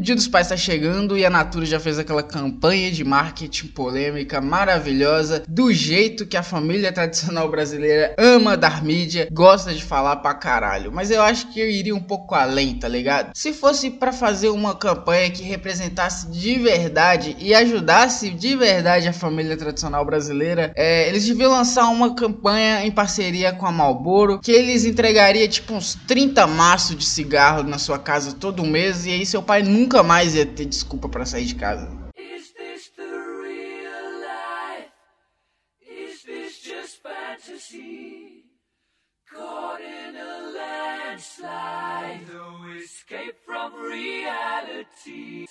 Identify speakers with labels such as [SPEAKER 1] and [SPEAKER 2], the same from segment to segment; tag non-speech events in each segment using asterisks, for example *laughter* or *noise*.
[SPEAKER 1] O Dia dos Pais está chegando e a Natura já fez aquela campanha de marketing polêmica maravilhosa, do jeito que a família tradicional brasileira ama dar mídia, gosta de falar pra caralho. Mas eu acho que eu iria um pouco além, tá ligado? Se fosse para fazer uma campanha que representasse de verdade e ajudasse de verdade a família tradicional brasileira, é, eles deviam lançar uma campanha em parceria com a Marlboro, que eles entregaria tipo uns 30 maços de cigarro na sua casa todo mês e aí seu pai nunca nunca mais ia ter desculpa para sair de casa. Escape from reality.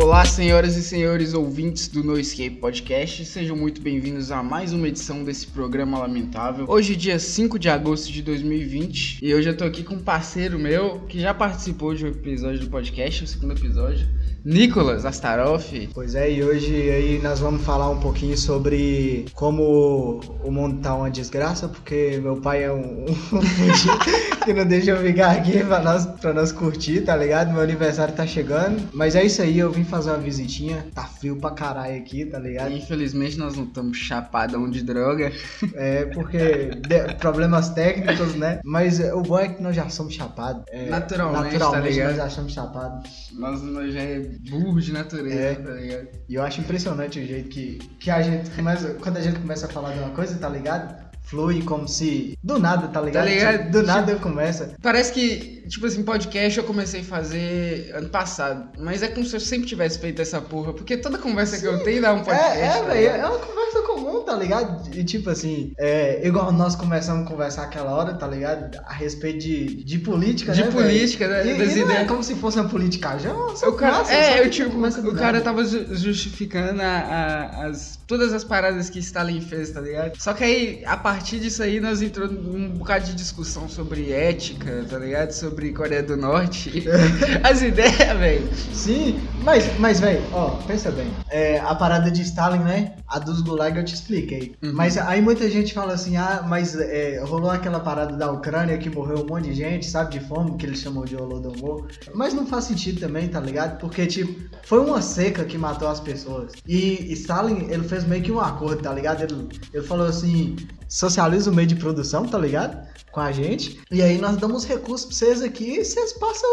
[SPEAKER 1] Olá, senhoras e senhores ouvintes do No Escape Podcast, sejam muito bem-vindos a mais uma edição desse programa lamentável. Hoje, dia 5 de agosto de 2020, e hoje eu tô aqui com um parceiro meu que já participou de um episódio do podcast, o segundo episódio. Nicolas Astaroff.
[SPEAKER 2] Pois é, e hoje aí nós vamos falar um pouquinho sobre como o mundo tá uma desgraça, porque meu pai é um, um que não deixa eu ficar aqui *laughs* pra nós, pra nós curtir, tá ligado? Meu aniversário tá chegando. Mas é isso aí, eu vim fazer uma visitinha. Tá frio pra caralho aqui, tá ligado?
[SPEAKER 1] Infelizmente nós não estamos chapadão de droga.
[SPEAKER 2] É, porque problemas técnicos, né? Mas o bom é que nós já somos chapados. É,
[SPEAKER 1] naturalmente, tá naturalmente tá ligado?
[SPEAKER 2] nós já somos chapados.
[SPEAKER 1] Nós, nós já é burro de natureza, é. tá ligado?
[SPEAKER 2] E eu acho impressionante o jeito que, que a gente começa. Quando a gente começa a falar de uma coisa, tá ligado? Flui como se. Do nada, tá ligado? Tá ligado? Do nada tipo, começa.
[SPEAKER 1] Parece que, tipo assim, podcast eu comecei a fazer ano passado. Mas é como se eu sempre tivesse feito essa porra. Porque toda conversa Sim. que eu tenho dá um podcast.
[SPEAKER 2] É, é, tá velho. É uma conversa comum, tá ligado? E tipo assim, é, igual nós começamos a conversar aquela hora, tá ligado? A respeito de, de política,
[SPEAKER 1] de
[SPEAKER 2] né?
[SPEAKER 1] De política,
[SPEAKER 2] véio?
[SPEAKER 1] né?
[SPEAKER 2] E, das e ideias. É como se fosse uma política já.
[SPEAKER 1] O cara, é, eu, tipo, o cara tava justificando a, a, as, todas as paradas que Stalin fez, tá ligado? Só que aí, a partir disso aí, nós entramos num bocado de discussão sobre ética, tá ligado? Sobre Coreia do Norte. *laughs* as ideias, velho.
[SPEAKER 2] Sim, mas, mas velho, ó, pensa bem. É, a parada de Stalin, né? A dos Gulag eu te expliquei. Uhum. Mas aí muita gente fala assim, ah, mas é, rolou aquela parada da Ucrânia que morreu um monte de gente, sabe, de fome, que eles chamam de Holodomor. Mas não faz sentido também, tá ligado? Porque, tipo, foi uma seca que matou as pessoas. E, Stalin, ele fez meio que um acordo, tá ligado? Ele, ele falou assim, socializa o meio de produção, tá ligado? Com a gente. E aí nós damos recursos pra vocês aqui e vocês passam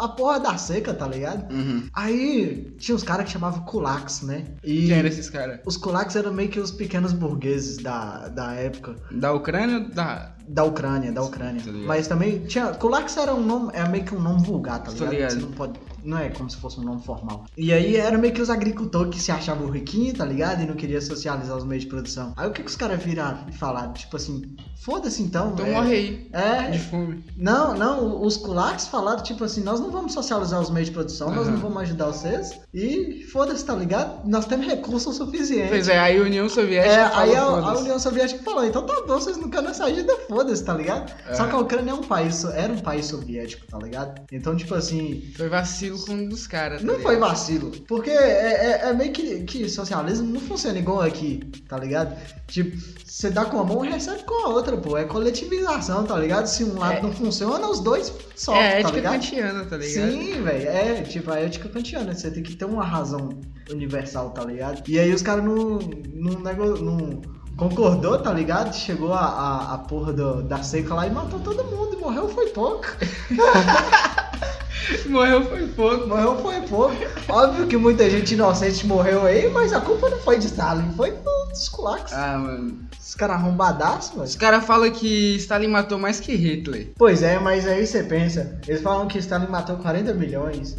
[SPEAKER 2] a porra da seca, tá ligado?
[SPEAKER 1] Uhum.
[SPEAKER 2] Aí tinha uns caras que chamavam kulaks, né?
[SPEAKER 1] E Quem eram esses caras?
[SPEAKER 2] Os kulaks eram meio que os pequenos burgueses da, da época.
[SPEAKER 1] Da Ucrânia ou da...
[SPEAKER 2] Da Ucrânia, da Ucrânia. Mas também tinha. Kulaks era um nome, é meio que um nome vulgar, tá ligado? Você não pode não é como se fosse um nome formal. E aí era meio que os agricultores que se achavam riquinhos, tá ligado? E não queria socializar os meios de produção. Aí o que, que os caras viraram e falaram? Tipo assim, foda-se então.
[SPEAKER 1] Então é, morre aí.
[SPEAKER 2] É.
[SPEAKER 1] De fome.
[SPEAKER 2] Não, não, os kulaks falaram, tipo assim, nós não vamos socializar os meios de produção, uhum. nós não vamos ajudar vocês. E foda-se, tá ligado? Nós temos recursos suficientes.
[SPEAKER 1] Pois é, aí a União Soviética.
[SPEAKER 2] É, aí a, a, União Soviética falou, então tá bom, vocês não querem essa ajuda, foda-se, tá ligado? É. Só que a Ucrânia é um país, era um país soviético, tá ligado? Então, tipo assim.
[SPEAKER 1] Foi vacilo com um dos caras. Tá
[SPEAKER 2] não foi vacilo. Porque é, é, é, meio que, que socialismo não funciona igual aqui, tá ligado? Tipo, você dá com a mão e recebe com a outra, pô. É coletivização, tá ligado? Se um lado é. não funciona, os dois sofrem, é,
[SPEAKER 1] tá
[SPEAKER 2] ligado?
[SPEAKER 1] Ética kantiana, tá ligado?
[SPEAKER 2] Sim, velho. É, tipo, a ética kantiana. Você tem que ter uma razão universal, tá ligado? E aí os caras não, não, não concordou, tá ligado? Chegou a, a, a porra do, da seca lá e matou todo mundo. Morreu foi pouco. *laughs*
[SPEAKER 1] Morreu foi pouco.
[SPEAKER 2] Morreu foi pouco. Óbvio que muita gente inocente morreu aí, mas a culpa não foi de Stalin, foi dos kulaks.
[SPEAKER 1] Ah, mano.
[SPEAKER 2] Os caras arrombadaços, mano.
[SPEAKER 1] Os caras falam que Stalin matou mais que Hitler.
[SPEAKER 2] Pois é, mas aí você pensa, eles falam que Stalin matou 40 milhões.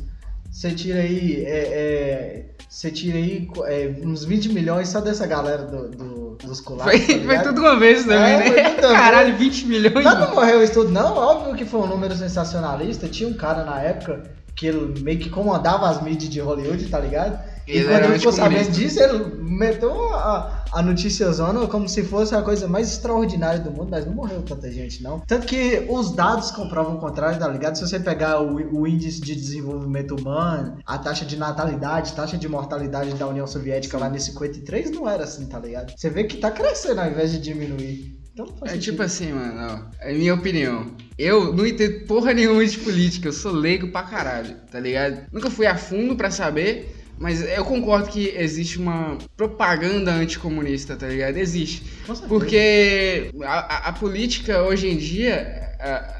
[SPEAKER 2] Você tira aí, é, é, você tira aí é, uns 20 milhões só dessa galera do, do dos colares.
[SPEAKER 1] Foi, tá foi tudo uma vez também, é, né? Caralho, 20 milhões.
[SPEAKER 2] Não, não morreu isso tudo, não. Óbvio que foi um número sensacionalista. Tinha um cara na época que ele meio que comandava as mídias de Hollywood, tá ligado? E, e quando ele ficou sabendo disso, ele meteu a, a notícia zona como se fosse a coisa mais extraordinária do mundo, mas não morreu tanta gente, não. Tanto que os dados comprovam o contrário, tá ligado? Se você pegar o, o índice de desenvolvimento humano, a taxa de natalidade, taxa de mortalidade da União Soviética lá nesse 53, não era assim, tá ligado? Você vê que tá crescendo ao invés de diminuir. Então
[SPEAKER 1] É
[SPEAKER 2] sentido.
[SPEAKER 1] tipo assim, mano, ó, é minha opinião. Eu não entendo porra nenhuma de política, eu sou leigo pra caralho, tá ligado? Nunca fui a fundo pra saber, mas eu concordo que existe uma propaganda anticomunista, tá ligado? Existe. Porque a, a- a política hoje em dia,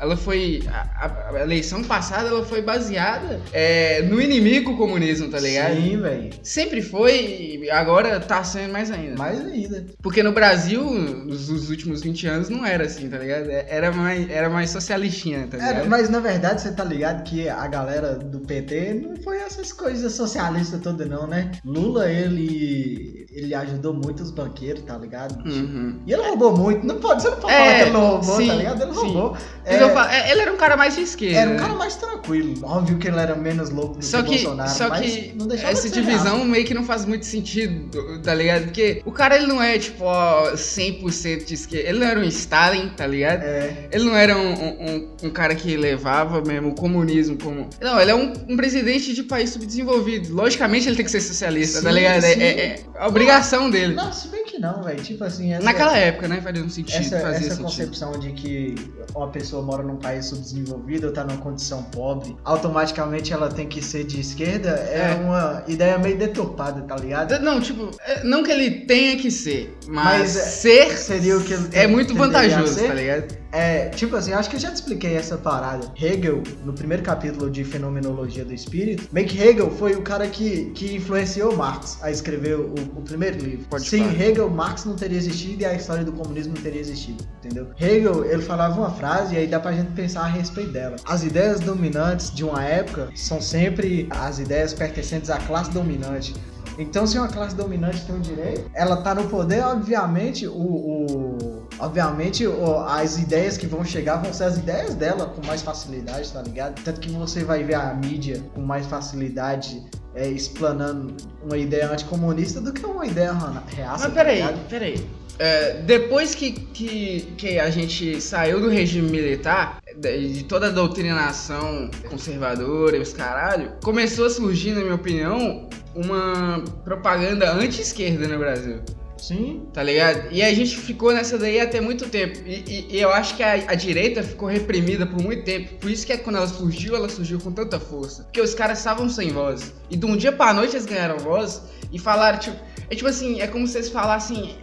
[SPEAKER 1] ela foi. A, a eleição passada ela foi baseada é, no inimigo comunismo, tá ligado?
[SPEAKER 2] Sim, velho.
[SPEAKER 1] Sempre foi e agora tá sendo mais ainda.
[SPEAKER 2] Mais ainda.
[SPEAKER 1] Porque no Brasil, nos, nos últimos 20 anos, não era assim, tá ligado? É- Era mais, era mais socialistinha, tá ligado?
[SPEAKER 2] Mas na verdade você tá ligado que a galera do PT não foi essas coisas socialistas todas não, né? Lula, ele ele ajudou muito os banqueiros, tá ligado?
[SPEAKER 1] Uhum.
[SPEAKER 2] E ele roubou muito. Não pode, você não pode
[SPEAKER 1] É,
[SPEAKER 2] falar que ele não roubou,
[SPEAKER 1] sim,
[SPEAKER 2] tá ligado? Ele
[SPEAKER 1] sim.
[SPEAKER 2] roubou.
[SPEAKER 1] Eu falo, é, ele era um cara mais de esquerda.
[SPEAKER 2] Era um cara mais tranquilo. Óbvio que ele era menos louco do
[SPEAKER 1] Só
[SPEAKER 2] que,
[SPEAKER 1] que,
[SPEAKER 2] Bolsonaro,
[SPEAKER 1] só que essa divisão meio que não faz muito sentido, tá ligado? Porque o cara ele não é, tipo, ó, 100% de esquerda. Ele não era um Stalin, tá ligado?
[SPEAKER 2] É,
[SPEAKER 1] Ele não era um, um- um- cara que levava mesmo o comunismo como. Não, ele é um, um presidente de país subdesenvolvido. Logicamente ele tem que ser socialista, tá
[SPEAKER 2] Sim,
[SPEAKER 1] ligado? É, é- é obrigação dele.
[SPEAKER 2] não, se bem que não, velho. Tipo assim, essa,
[SPEAKER 1] Naquela época, né? Fazia um sentido.
[SPEAKER 2] essa, essa
[SPEAKER 1] sentido.
[SPEAKER 2] concepção de que uma pessoa mora num país subdesenvolvido ou tá numa condição pobre, automaticamente ela tem que ser de esquerda, é,
[SPEAKER 1] É.
[SPEAKER 2] uma ideia meio deturpada, tá ligado?
[SPEAKER 1] Não, tipo, é, não que ele tenha que ser, mas,
[SPEAKER 2] Mas, é,
[SPEAKER 1] ser
[SPEAKER 2] Seria o que ele
[SPEAKER 1] é muito vantajoso, tá ligado?
[SPEAKER 2] É, tipo assim, acho que eu já te expliquei essa parada. Hegel, no primeiro capítulo de Fenomenologia do Espírito, meio que Hegel foi o cara que, que influenciou Marx a escrever o, o primeiro livro.
[SPEAKER 1] Pode
[SPEAKER 2] Sem
[SPEAKER 1] falar.
[SPEAKER 2] Hegel, Marx não teria existido e a história do comunismo não teria existido, entendeu? Hegel, ele falava uma frase e aí dá pra gente pensar a respeito dela. As ideias dominantes de uma época são sempre as ideias pertencentes à classe dominante. Então, se uma classe dominante tem um direito, ela tá no poder, obviamente, o, o- obviamente o- as ideias que vão chegar vão ser as ideias dela com mais facilidade, tá ligado? Tanto que você vai ver a mídia com mais facilidade é, explanando uma ideia anticomunista do que uma ideia reaça.
[SPEAKER 1] Mas
[SPEAKER 2] tá
[SPEAKER 1] peraí,
[SPEAKER 2] ligado?
[SPEAKER 1] peraí. É, depois que, que, que a gente saiu do regime militar, de de toda a doutrinação conservadora e os caralho, começou a surgir, na minha opinião, uma propaganda anti-esquerda no Brasil.
[SPEAKER 2] Sim,
[SPEAKER 1] Tá ligado? E a gente ficou nessa daí até muito tempo. E, e- e eu acho que a, a direita ficou reprimida por muito tempo. Por isso que é quando ela surgiu, ela surgiu com tanta força. Porque os caras estavam sem voz. E de um dia pra noite eles ganharam voz e falaram, tipo. É tipo assim, é como se eles falassem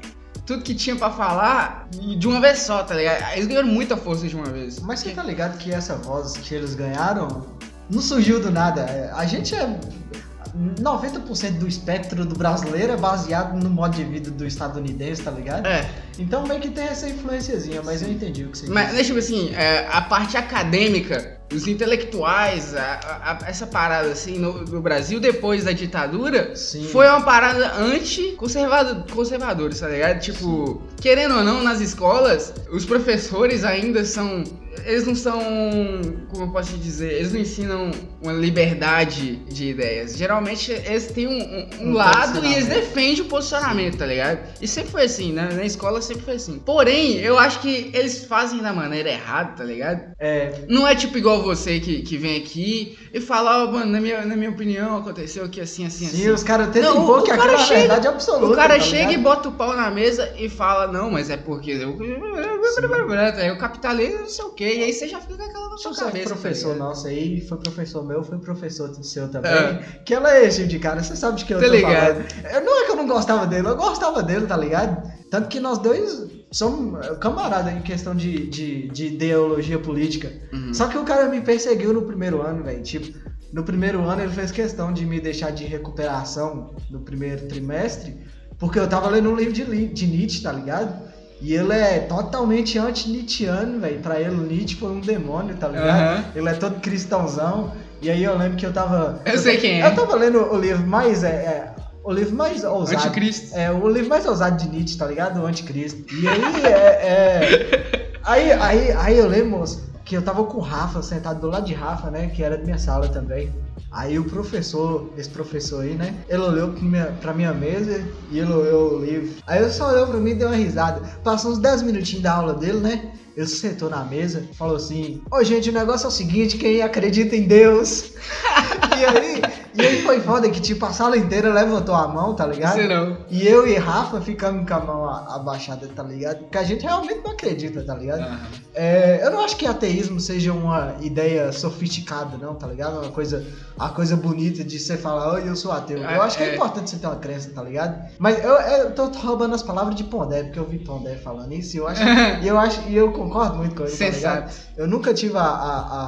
[SPEAKER 1] tudo que tinha pra falar de uma vez só, tá ligado? Eles ganharam muita força de uma vez.
[SPEAKER 2] mas você tá ligado que essa voz que eles ganharam não surgiu do nada. A gente é. 90% do espectro do brasileiro é baseado no modo de vida do estadunidense, tá ligado?
[SPEAKER 1] É,
[SPEAKER 2] Então meio que tem essa influenciazinha, mas eu entendi o que você
[SPEAKER 1] mas
[SPEAKER 2] disse.
[SPEAKER 1] né, tipo assim, é, a parte acadêmica, os intelectuais, a- a- essa parada assim no, no Brasil depois da ditadura,
[SPEAKER 2] Sim.
[SPEAKER 1] foi uma parada anti-conservadores, tá ligado? Tipo, querendo ou não, nas escolas, os professores ainda são. Eles não são. Como eu posso te dizer? Eles não ensinam uma liberdade de ideias. Geralmente eles têm um, um- um lado e eles defendem o posicionamento, tá ligado? E sempre foi assim, né? Na escola sempre foi assim. Porém, eu acho que eles fazem da maneira errada, tá ligado?
[SPEAKER 2] É,
[SPEAKER 1] Não é tipo igual você que, que vem aqui e fala, ó, mano, na minha, na minha opinião aconteceu aqui assim, assim,
[SPEAKER 2] sim,
[SPEAKER 1] assim.
[SPEAKER 2] os caras tentam impor
[SPEAKER 1] o
[SPEAKER 2] que
[SPEAKER 1] cara
[SPEAKER 2] aquilo é a
[SPEAKER 1] chega-
[SPEAKER 2] verdade absoluta.
[SPEAKER 1] O cara
[SPEAKER 2] tá
[SPEAKER 1] chega e bota o pau na mesa e fala, não, mas é porque eu. Capitalismo não sei o quê. E aí você já fica com aquela na sua
[SPEAKER 2] um
[SPEAKER 1] cabeça. tá
[SPEAKER 2] professor
[SPEAKER 1] ligado?
[SPEAKER 2] nosso aí, foi professor meu, foi professor seu também.
[SPEAKER 1] É.
[SPEAKER 2] Que ela é esse tipo de cara, você sabe de que eu
[SPEAKER 1] Tá
[SPEAKER 2] tô
[SPEAKER 1] ligado.
[SPEAKER 2] falando. Eu- Não é que eu não gostava dele, eu gostava dele, tá ligado? Tanto que nós dois somos camaradas em questão de, de, de ideologia política.
[SPEAKER 1] Uhum.
[SPEAKER 2] Só que o cara me perseguiu no primeiro ano, velho. Tipo, no primeiro ano ele fez questão de me deixar de recuperação no primeiro trimestre, porque eu tava lendo um livro de, de Nietzsche, tá ligado? E ele é totalmente anti-Nietzscheano, velho. Pra ele, Nietzsche foi um demônio, tá ligado?
[SPEAKER 1] Aham.
[SPEAKER 2] Ele é todo cristãozão. E aí eu lembro que eu tava.
[SPEAKER 1] Eu sei quem é.
[SPEAKER 2] Eu tava lendo o livro mais. É, é, o livro mais ousado.
[SPEAKER 1] Anticristo.
[SPEAKER 2] É, o livro mais ousado de Nietzsche, tá ligado? O Anticristo. E aí, é. é- aí, aí, aí eu lembro, moço, que eu tava com o Rafa, sentado do lado de Rafa, né? Que era da minha sala também. Aí o professor, esse professor aí, né? Ele olhou pra minha, pra minha mesa e ele olhou o livro. Aí ele só olhou pra mim e deu uma risada. Passou uns 10 minutinhos da aula dele, né? Ele sentou na mesa falou assim: Ô gente, o negócio é o seguinte: quem acredita em Deus. *laughs* e aí, E aí foi foda que, tipo, a sala inteira levantou a mão, tá ligado?
[SPEAKER 1] Não.
[SPEAKER 2] E eu e Rafa ficamos com a mão a- abaixada, tá ligado? Porque a gente realmente não acredita, tá ligado?
[SPEAKER 1] Aham.
[SPEAKER 2] É, eu não acho que ateísmo seja uma ideia sofisticada, não, tá ligado? Uma coisa, uma coisa bonita de você falar, oi, eu sou ateu. Eu
[SPEAKER 1] É,
[SPEAKER 2] acho que é,
[SPEAKER 1] é.
[SPEAKER 2] importante você ter uma crença, tá ligado? Mas eu, eu tô roubando as palavras de Pondé, porque eu vi Pondé falando isso e eu acho, *laughs* e eu acho, e eu concordo muito com ele, tá ligado?
[SPEAKER 1] Sensato.
[SPEAKER 2] Eu nunca tive a, a-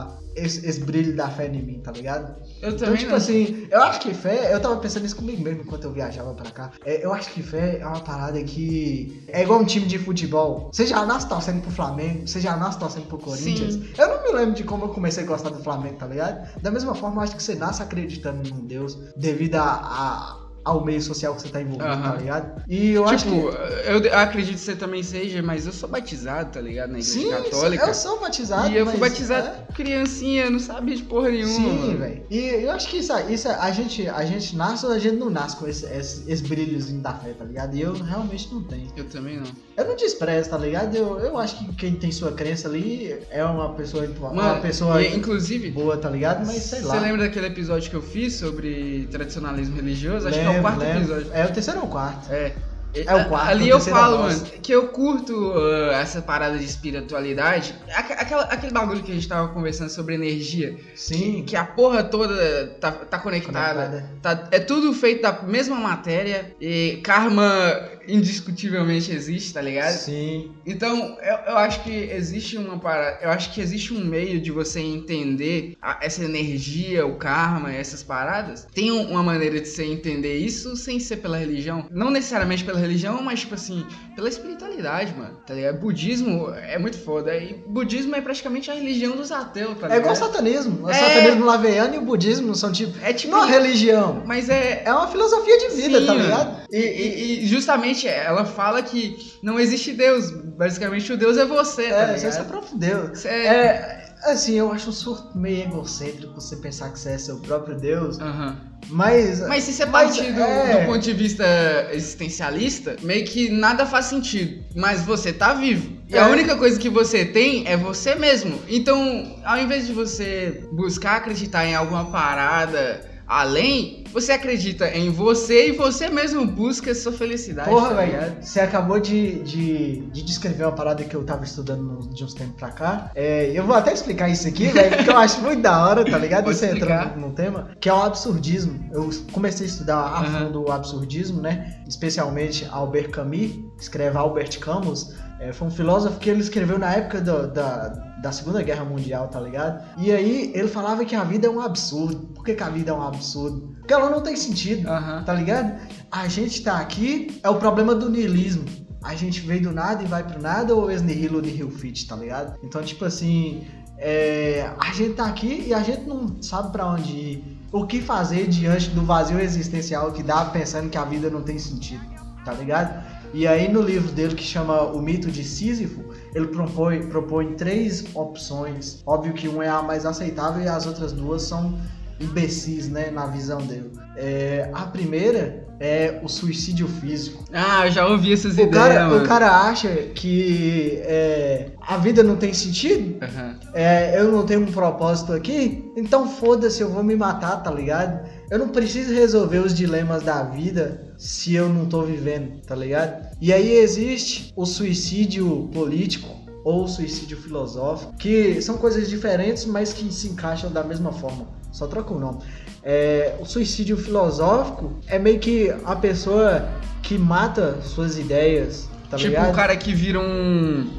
[SPEAKER 2] a- esse, esse brilho da fé em mim, tá ligado?
[SPEAKER 1] Eu
[SPEAKER 2] Então,
[SPEAKER 1] também
[SPEAKER 2] tipo
[SPEAKER 1] não.
[SPEAKER 2] assim, eu acho que fé, eu tava pensando isso comigo mesmo enquanto eu viajava pra cá. É, eu acho que fé é uma parada que é igual um time de futebol. Você já nasce torcendo pro Flamengo, você já nasce torcendo pro Corinthians.
[SPEAKER 1] Sim.
[SPEAKER 2] Eu não me lembro de como eu comecei a gostar do Flamengo, tá ligado? Da mesma forma, eu acho que você nasce acreditando em Deus devido a, a- ao meio social que você tá envolvido,
[SPEAKER 1] Aham.
[SPEAKER 2] tá ligado? E eu acho
[SPEAKER 1] tipo,
[SPEAKER 2] que.
[SPEAKER 1] eu acredito que você também seja, mas eu sou batizado, tá ligado? Na igreja
[SPEAKER 2] Sim,
[SPEAKER 1] católica.
[SPEAKER 2] eu sou batizado.
[SPEAKER 1] E eu fui batizado
[SPEAKER 2] é.
[SPEAKER 1] criancinha, não sabia de porra nenhuma.
[SPEAKER 2] Sim, velho. E eu acho que isso, isso a gente, a gente nasce ou a gente não nasce com esse, esse, esse brilhozinho da fé, tá ligado? E eu realmente não tenho.
[SPEAKER 1] Eu também não.
[SPEAKER 2] Eu não desprezo, tá ligado? Eu, eu acho que quem tem sua crença ali é uma pessoa, uma
[SPEAKER 1] Mano,
[SPEAKER 2] pessoa
[SPEAKER 1] e, inclusive,
[SPEAKER 2] boa, tá ligado? Mas sei lá.
[SPEAKER 1] Você lembra daquele episódio que eu fiz sobre tradicionalismo religioso? Acho que é o quarto episódio.
[SPEAKER 2] É o terceiro ou o quarto?
[SPEAKER 1] É.
[SPEAKER 2] É o quarto,
[SPEAKER 1] Ali eu falo, mano, que eu curto uh, essa parada de espiritualidade. Aque- Aquela, aquele bagulho que a gente tava conversando sobre energia.
[SPEAKER 2] Sim.
[SPEAKER 1] Que a porra toda tá, tá conectada.
[SPEAKER 2] Conectada.
[SPEAKER 1] Tá- é tudo feito da mesma matéria. E karma indiscutivelmente existe, tá ligado?
[SPEAKER 2] Sim.
[SPEAKER 1] Então, eu, eu acho que existe uma parada. Eu acho que existe um meio de você entender a- essa energia, o karma, essas paradas. Tem um- uma maneira de você entender isso sem ser pela religião. Não necessariamente pela religião, mas tipo assim, pela espiritualidade, mano. Tá ligado? Budismo é muito foda. E budismo é praticamente a religião dos ateus, tá ligado?
[SPEAKER 2] É igual o satanismo. O
[SPEAKER 1] É.
[SPEAKER 2] satanismo laveiano e o budismo são tipo.
[SPEAKER 1] É tipo.
[SPEAKER 2] Não é religião.
[SPEAKER 1] Mas é,
[SPEAKER 2] É uma filosofia de vida,
[SPEAKER 1] Sim,
[SPEAKER 2] tá ligado?
[SPEAKER 1] E, e- e justamente ela fala que não existe Deus. Basicamente, o Deus é você, tá
[SPEAKER 2] É, você é
[SPEAKER 1] ligado?
[SPEAKER 2] seu próprio Deus.
[SPEAKER 1] É-
[SPEAKER 2] É, assim, eu acho um surto meio egocêntrico você pensar que você é seu próprio Deus,
[SPEAKER 1] Aham.
[SPEAKER 2] Mas.
[SPEAKER 1] Mas se você partir do,
[SPEAKER 2] é.
[SPEAKER 1] do ponto de vista existencialista, meio que nada faz sentido. Mas você tá vivo. E a
[SPEAKER 2] É.
[SPEAKER 1] única coisa que você tem é você mesmo. Então, ao invés de você buscar acreditar em alguma parada além, você acredita em você e você mesmo busca sua felicidade.
[SPEAKER 2] Porra,
[SPEAKER 1] tá
[SPEAKER 2] velho, você acabou de, de, de descrever uma parada que eu tava estudando de uns tempos pra cá. É, eu vou até explicar isso aqui, velho, porque eu acho muito da hora, tá ligado?
[SPEAKER 1] Pode
[SPEAKER 2] Você entrando no tema, que é o absurdismo. Eu comecei a estudar a fundo o absurdismo, né? Especialmente Albert Camus, escreve Albert Camus. É, foi um filósofo que ele escreveu na época do- da, da Segunda Guerra Mundial, tá ligado? E aí ele falava que a vida é um absurdo. Por que, que a vida é um absurdo? Porque ela não tem sentido
[SPEAKER 1] Aham.
[SPEAKER 2] tá ligado? A gente tá aqui, é o problema do niilismo. A gente veio do nada e vai pro nada, ou ex nihilo nihil fit, tá ligado? Então, tipo assim, é, a gente tá aqui e a gente não sabe pra onde ir. O que fazer diante do vazio existencial que dá pensando que a vida não tem sentido, tá ligado? E aí no livro dele que chama O Mito de Sísifo, ele propõe, propõe três opções. Óbvio que uma é a mais aceitável e as outras duas são imbecis, né, na visão dele. É, a primeira é o suicídio físico.
[SPEAKER 1] Ah, eu já ouvi essas
[SPEAKER 2] O
[SPEAKER 1] ideias,
[SPEAKER 2] cara,
[SPEAKER 1] mano.
[SPEAKER 2] o cara acha que é, a vida não tem sentido,
[SPEAKER 1] Aham.
[SPEAKER 2] é, eu não tenho um propósito aqui, então foda-se, eu vou me matar, tá ligado? Eu não preciso resolver os dilemas da vida se eu não tô vivendo, tá ligado? E aí existe o suicídio político ou o suicídio filosófico, que são coisas diferentes, mas que se encaixam da mesma forma. Só troca o nome. É, o suicídio filosófico é meio que a pessoa que mata suas ideias, tá
[SPEAKER 1] tipo
[SPEAKER 2] ligado?
[SPEAKER 1] um cara que vira um.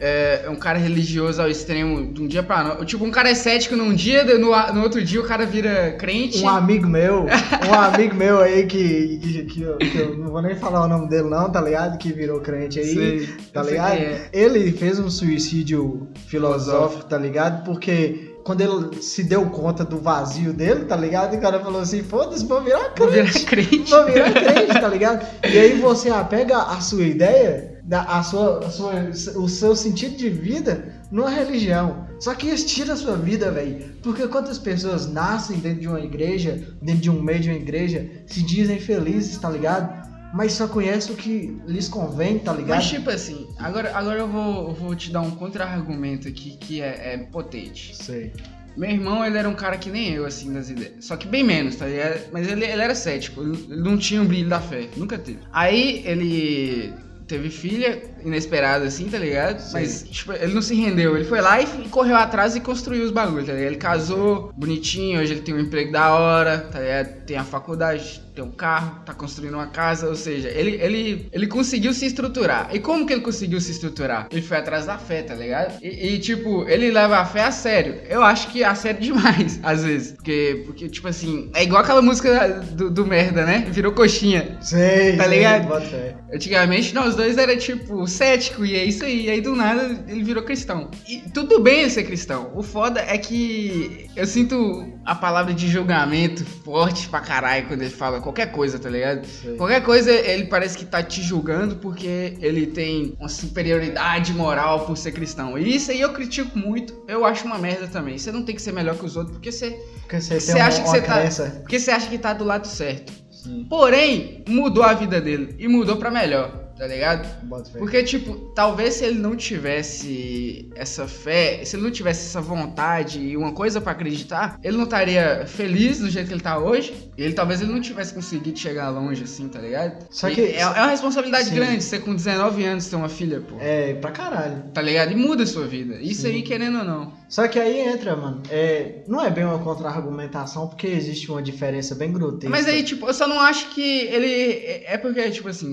[SPEAKER 1] É, um cara religioso ao extremo de um dia pra noite. Tipo, um cara é cético num dia, no, no outro dia o cara vira crente.
[SPEAKER 2] Um amigo meu, um amigo meu aí que, que, que eu, que eu não vou nem falar o nome dele não, tá ligado? Que virou crente aí,
[SPEAKER 1] Sei,
[SPEAKER 2] tá ligado?
[SPEAKER 1] é.
[SPEAKER 2] Ele fez um suicídio filosófico, tá ligado? Porque quando ele se deu conta do vazio dele, tá ligado? O cara falou assim, foda-se, vou virar
[SPEAKER 1] Vou virar
[SPEAKER 2] crente.
[SPEAKER 1] crente.
[SPEAKER 2] Vou virar crente, tá ligado? E aí você apega a sua ideia, a sua, a sua, o seu sentido de vida numa religião. Só que isso tira a sua vida, velho. Porque quantas pessoas nascem dentro de uma igreja, dentro de um meio de uma igreja, se dizem felizes, tá ligado? Mas só conhecem o que lhes convém, tá ligado?
[SPEAKER 1] Mas tipo assim, agora, agora eu, vou, eu vou te dar um contra-argumento aqui que é, é potente.
[SPEAKER 2] Sei.
[SPEAKER 1] Meu irmão, ele era um cara que nem eu, assim, das ideias. Só que bem menos, tá ligado? Mas ele, ele era cético, ele não tinha um brilho da fé, nunca teve. Aí ele teve filha, inesperada assim, tá ligado? Sim. Mas, tipo, ele não se rendeu. Ele foi lá e correu atrás e construiu os bagulhos, tá ligado? Ele casou, bonitinho, hoje ele tem um emprego da hora, tá ligado? Tem a faculdade, tem um carro, tá construindo uma casa, ou seja, ele, ele, ele conseguiu se estruturar. E como que ele conseguiu se estruturar? Ele foi atrás da fé, tá ligado? E, e tipo, ele leva a fé a sério. Eu acho que a sério *laughs* demais, às vezes. Porque, porque tipo assim, é igual aquela música do, do merda, né? Virou coxinha.
[SPEAKER 2] Sei,
[SPEAKER 1] tá ligado?
[SPEAKER 2] Sei,
[SPEAKER 1] Antigamente nós dois era tipo cético e é isso aí. E aí do nada ele virou cristão. E tudo bem ele ser cristão. O foda é que eu sinto a palavra de julgamento forte pra caralho quando ele fala qualquer coisa, tá ligado? Sei. Qualquer coisa ele parece que tá te julgando porque ele tem uma superioridade moral por ser cristão. E isso aí eu critico muito. Eu acho uma merda também. Você não tem que ser melhor que os outros porque você.
[SPEAKER 2] Porque você, você acha uma, que você tá.
[SPEAKER 1] Porque você acha que tá do lado certo. Sim. Porém, mudou a vida dele. E mudou para melhor tá ligado? Porque, tipo, talvez se ele não tivesse essa fé, se ele não tivesse essa vontade e uma coisa para acreditar, ele não estaria feliz do jeito que ele tá hoje. E ele talvez ele não tivesse conseguido chegar longe assim, tá ligado? Só que. É, é, uma responsabilidade Sim. grande você com 19 anos ter uma filha, pô.
[SPEAKER 2] É, pra caralho.
[SPEAKER 1] Tá ligado? E muda a sua vida. Isso Sim. aí, querendo ou não.
[SPEAKER 2] Só que aí entra, mano. É, não é bem uma contra-argumentação, porque existe uma diferença bem grotesca.
[SPEAKER 1] Mas aí, tipo, eu só não acho que ele. É porque, tipo assim,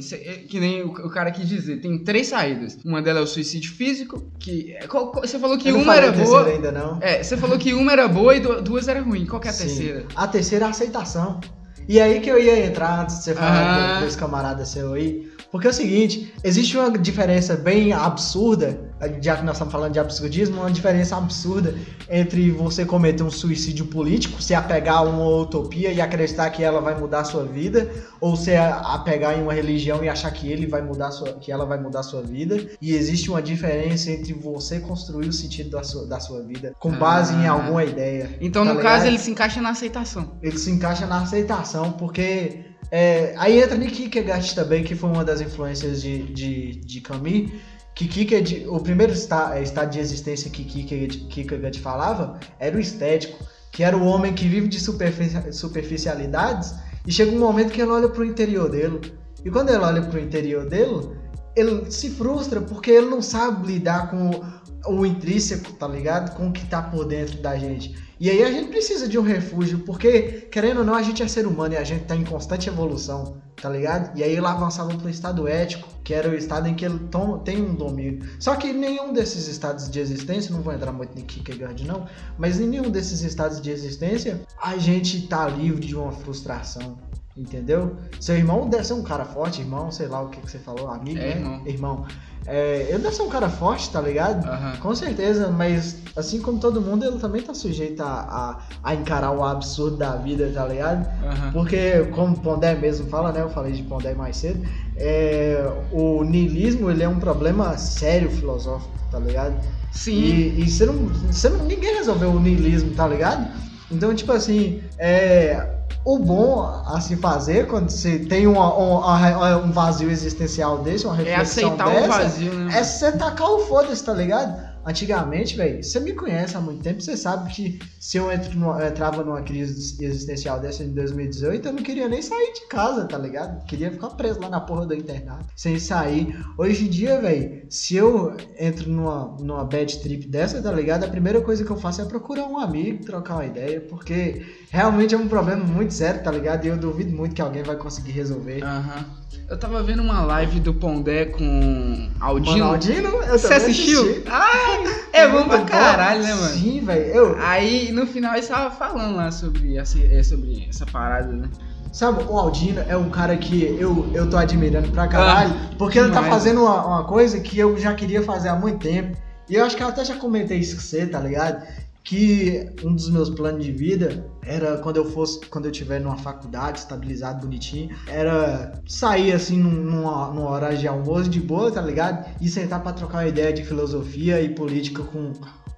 [SPEAKER 1] que nem o cara quis dizer, tem três saídas. Uma delas é o suicídio físico, que é, você falou que uma era boa.
[SPEAKER 2] Ainda não.
[SPEAKER 1] É, você falou que uma era boa e duas era ruim. Qual que é a Sim. terceira?
[SPEAKER 2] A terceira é a aceitação. E aí que eu ia entrar antes de você falar ah. desse camarada seu aí. Porque é o seguinte, existe uma diferença bem absurda, já que nós estamos falando de absurdismo, uma diferença absurda entre você cometer um suicídio político, se apegar a uma utopia e acreditar que ela vai mudar a sua vida, ou se apegar em uma religião e achar que ele vai mudar sua, que ela vai mudar a sua vida. E existe uma diferença entre você construir o sentido da sua, da sua vida com base ah. em alguma ideia.
[SPEAKER 1] Então, tá no ligado? caso, ele se encaixa na aceitação.
[SPEAKER 2] Ele se encaixa na aceitação, porque é, aí entra Nick Kierkegaard também, que foi uma das influências de, de, de Camus. Que Kierkegaard, o primeiro está, é, estado de existência que Kierkegaard, falava era o estético, que era o homem que vive de superficialidades e chega um momento que ele olha para o interior dele. E quando ele olha para o interior dele, ele se frustra porque ele não sabe lidar com o intrínseco, tá ligado? Com o que está por dentro da gente. E aí a gente precisa de um refúgio, porque, querendo ou não, a gente é ser humano e a gente tá em constante evolução, tá ligado? E aí lá avançavam pro estado ético, que era o estado em que ele toma, tem um domínio. Só que nenhum desses estados de existência, não vou entrar muito em Kierkegaard não, mas em nenhum desses estados de existência a gente tá livre de uma frustração. Entendeu? Seu irmão deve ser um cara forte, irmão, sei lá o que, que você falou, amigo,
[SPEAKER 1] é, irmão.
[SPEAKER 2] irmão. É, ele deve ser um cara forte, tá ligado?
[SPEAKER 1] Uhum.
[SPEAKER 2] Com certeza, mas assim como todo mundo, ele também tá sujeito a, a, a encarar o absurdo da vida, tá ligado?
[SPEAKER 1] Uhum.
[SPEAKER 2] Porque, como Pondé mesmo fala, né? Eu falei de Pondé mais cedo, é, o niilismo ele é um problema sério filosófico, tá ligado?
[SPEAKER 1] Sim.
[SPEAKER 2] E, e você não, você não, ninguém resolveu o niilismo, tá ligado? Então, tipo assim, é, o bom a se fazer quando você tem uma, uma, um vazio existencial desse, uma
[SPEAKER 1] é reflexão
[SPEAKER 2] é aceitar dessa,
[SPEAKER 1] o vazio, né?
[SPEAKER 2] É você tacar o foda-se, tá ligado? Antigamente, velho, você me conhece há muito tempo, você sabe que se eu entro numa, entrava numa crise existencial dessa em 2018, eu não queria nem sair de casa, tá ligado? Queria ficar preso lá na porra do internato, sem sair. Hoje em dia, velho, se eu entro numa, numa bad trip dessa, tá ligado? A primeira coisa que eu faço é procurar um amigo, trocar uma ideia, porque realmente é um problema muito sério, tá ligado? E eu duvido muito que alguém vai conseguir resolver.
[SPEAKER 1] Aham. Uhum. Eu tava vendo uma live do Pondé com Aldino.
[SPEAKER 2] Mano, Aldino?
[SPEAKER 1] Você assistiu? Assisti. Ai, é bom pra caralho, né, mano?
[SPEAKER 2] Sim, velho.
[SPEAKER 1] Aí no final ele tava falando lá sobre essa, é, sobre essa parada, né?
[SPEAKER 2] Sabe, o Aldino é um cara que eu, eu tô admirando pra caralho, ah, porque ele tá fazendo uma, uma coisa que eu já queria fazer há muito tempo. E eu acho que eu até já comentei isso com você, tá ligado? Que um dos meus planos de vida era quando eu fosse, quando eu tiver numa faculdade, estabilizado, bonitinho, era sair assim numa, numa hora de almoço de boa, tá ligado? E sentar para trocar uma ideia de filosofia e política com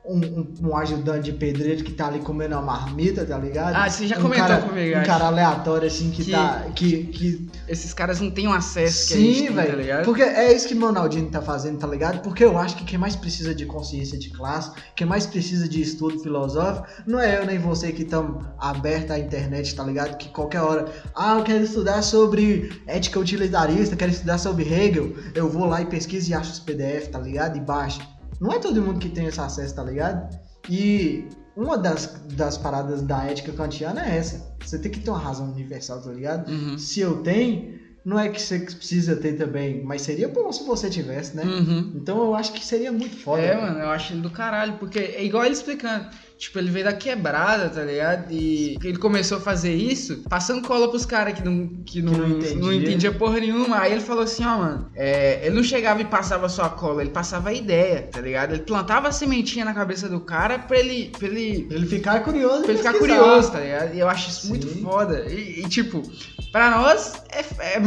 [SPEAKER 2] um, um, um ajudante de pedreiro que tá ali comendo uma marmita, tá ligado?
[SPEAKER 1] Ah, você já
[SPEAKER 2] um
[SPEAKER 1] comentou
[SPEAKER 2] cara,
[SPEAKER 1] comigo,
[SPEAKER 2] Um
[SPEAKER 1] acho.
[SPEAKER 2] cara aleatório, assim, que,
[SPEAKER 1] Que-
[SPEAKER 2] tá. Que, que
[SPEAKER 1] Esses caras não têm o acesso que a gente
[SPEAKER 2] Sim,
[SPEAKER 1] tem, tá
[SPEAKER 2] velho.
[SPEAKER 1] ligado?
[SPEAKER 2] porque é isso que o Ronaldinho tá fazendo, tá ligado? Porque eu acho que quem mais precisa de consciência de classe, quem mais precisa de estudo filosófico, não é eu nem você que estamos abertos à internet, tá ligado? Que qualquer hora, ah, eu quero estudar sobre ética utilitarista, quero estudar sobre Hegel, eu vou lá e pesquiso e acho os PDF, tá ligado? E baixo. Não é todo mundo que tem esse acesso, tá ligado? E uma das, das paradas da ética kantiana é essa. Você tem que ter uma razão universal, tá ligado?
[SPEAKER 1] Uhum.
[SPEAKER 2] se eu tenho, não é que você precisa ter também, mas seria bom se você tivesse, né?
[SPEAKER 1] Uhum.
[SPEAKER 2] Então eu acho que seria muito foda.
[SPEAKER 1] É, mano, eu acho do caralho, porque é igual ele explicando. Tipo, ele veio da quebrada, tá ligado? E ele começou a fazer isso, passando cola pros caras que não, que não,
[SPEAKER 2] Que não
[SPEAKER 1] não,
[SPEAKER 2] entendia.
[SPEAKER 1] entendia porra nenhuma. Aí ele falou assim, ó, mano, é, ele não chegava e passava só a cola, ele passava a ideia, tá ligado? Ele plantava a sementinha na cabeça do cara pra ele, pra ele
[SPEAKER 2] Pra ele ficar curioso.
[SPEAKER 1] Pra ele ficar
[SPEAKER 2] pesquisar.
[SPEAKER 1] curioso, tá ligado? E eu acho isso
[SPEAKER 2] Sim.
[SPEAKER 1] muito foda. E, e, tipo, pra nós, é, é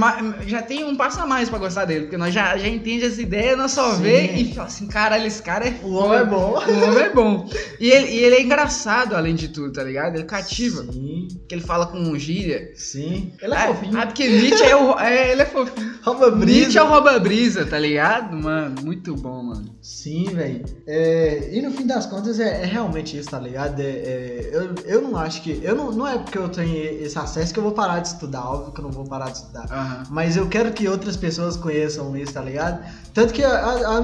[SPEAKER 1] já tem um passo a mais pra gostar dele. Porque nós já, já entende as ideias, nós só
[SPEAKER 2] Sim.
[SPEAKER 1] vê e fala assim, caralho, esse cara é
[SPEAKER 2] O homem é bom.
[SPEAKER 1] O homem é bom. E ele, e ele é engraçado, além de tudo, tá ligado? Ele cativa.
[SPEAKER 2] Sim,
[SPEAKER 1] Que ele fala com gíria.
[SPEAKER 2] sim. Ele é
[SPEAKER 1] ah,
[SPEAKER 2] fofinho.
[SPEAKER 1] Ah, porque Nietzsche é o. É, ele é fofinho.
[SPEAKER 2] Rouba brisa.
[SPEAKER 1] Nietzsche é o rouba-brisa, tá ligado? Mano, muito bom, mano.
[SPEAKER 2] Sim, velho. É, e no fim das contas é, é realmente isso, tá ligado? É, é, eu, eu não acho que. Eu não, não é porque eu tenho esse acesso que eu vou parar de estudar, óbvio que eu não vou parar de estudar.
[SPEAKER 1] Aham.
[SPEAKER 2] Mas eu quero que outras pessoas conheçam isso, tá ligado? Tanto que a- a-